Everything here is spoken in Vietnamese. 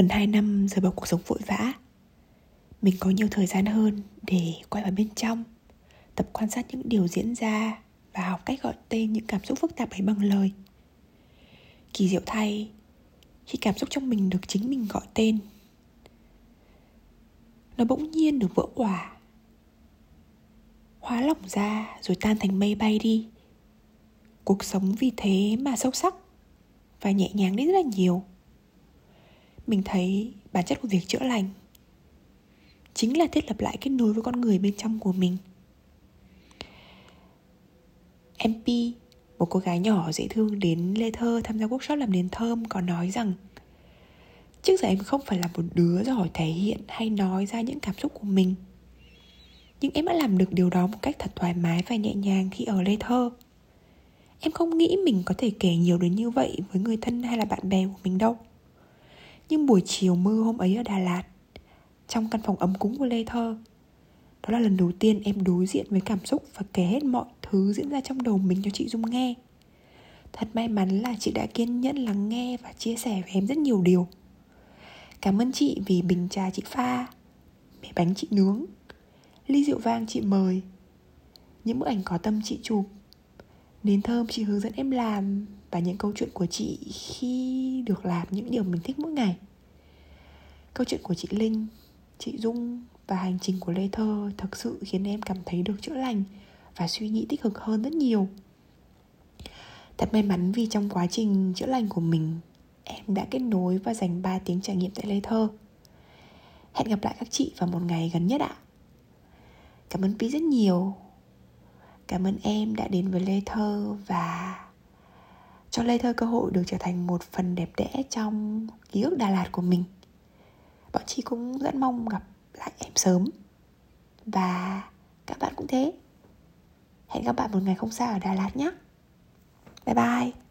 Gần 2 năm rời bỏ cuộc sống vội vã. Mình có nhiều thời gian hơn để quay vào bên trong, Tập quan sát những điều diễn ra Và học cách gọi tên những cảm xúc phức tạp ấy bằng lời. Kỳ diệu thay, Khi cảm xúc trong mình được chính mình gọi tên, Nó bỗng nhiên được vỡ quả Hóa lỏng ra rồi tan thành mây bay đi. Cuộc sống vì thế mà sâu sắc Và nhẹ nhàng đi rất là nhiều mình thấy bản chất của việc chữa lành chính là thiết lập lại kết nối với con người bên trong của mình. Mp một cô gái nhỏ dễ thương đến lê thơ tham gia workshop làm nến thơm có nói rằng, trước giờ em không phải là một đứa giỏi thể hiện hay nói ra những cảm xúc của mình, nhưng em đã làm được điều đó một cách thật thoải mái và nhẹ nhàng khi ở lê thơ. Em không nghĩ mình có thể kể nhiều đến như vậy với người thân hay là bạn bè của mình đâu nhưng buổi chiều mưa hôm ấy ở Đà Lạt, Trong căn phòng ấm cúng của Lê Thơ. Đó là lần đầu tiên em đối diện với cảm xúc Và kể hết mọi thứ diễn ra trong đầu mình cho chị Dung nghe. Thật may mắn là chị đã kiên nhẫn lắng nghe Và chia sẻ với em rất nhiều điều. Cảm ơn chị vì bình trà chị pha Mẹ bánh chị nướng, Ly rượu vang chị mời. Những bức ảnh có tâm chị chụp Nến thơm, chị hướng dẫn em làm và những câu chuyện của chị khi được làm, những điều mình thích mỗi ngày. Câu chuyện của chị linh, chị dung và hành trình của lê thơ thực sự khiến em cảm thấy được chữa lành và suy nghĩ tích cực hơn rất nhiều. Thật may mắn vì trong quá trình chữa lành của mình, em đã kết nối và dành 3 tiếng trải nghiệm tại lê thơ. Hẹn gặp lại các chị vào một ngày gần nhất ạ. Cảm ơn pi rất nhiều cảm ơn em đã đến với lê thơ và cho Lê Thơ cơ hội được trở thành một phần đẹp đẽ trong ký ức Đà Lạt của mình. Bọn chị cũng rất mong gặp lại em sớm. Và các bạn cũng thế. Hẹn gặp bạn một ngày không xa ở Đà Lạt nhé. Bye bye.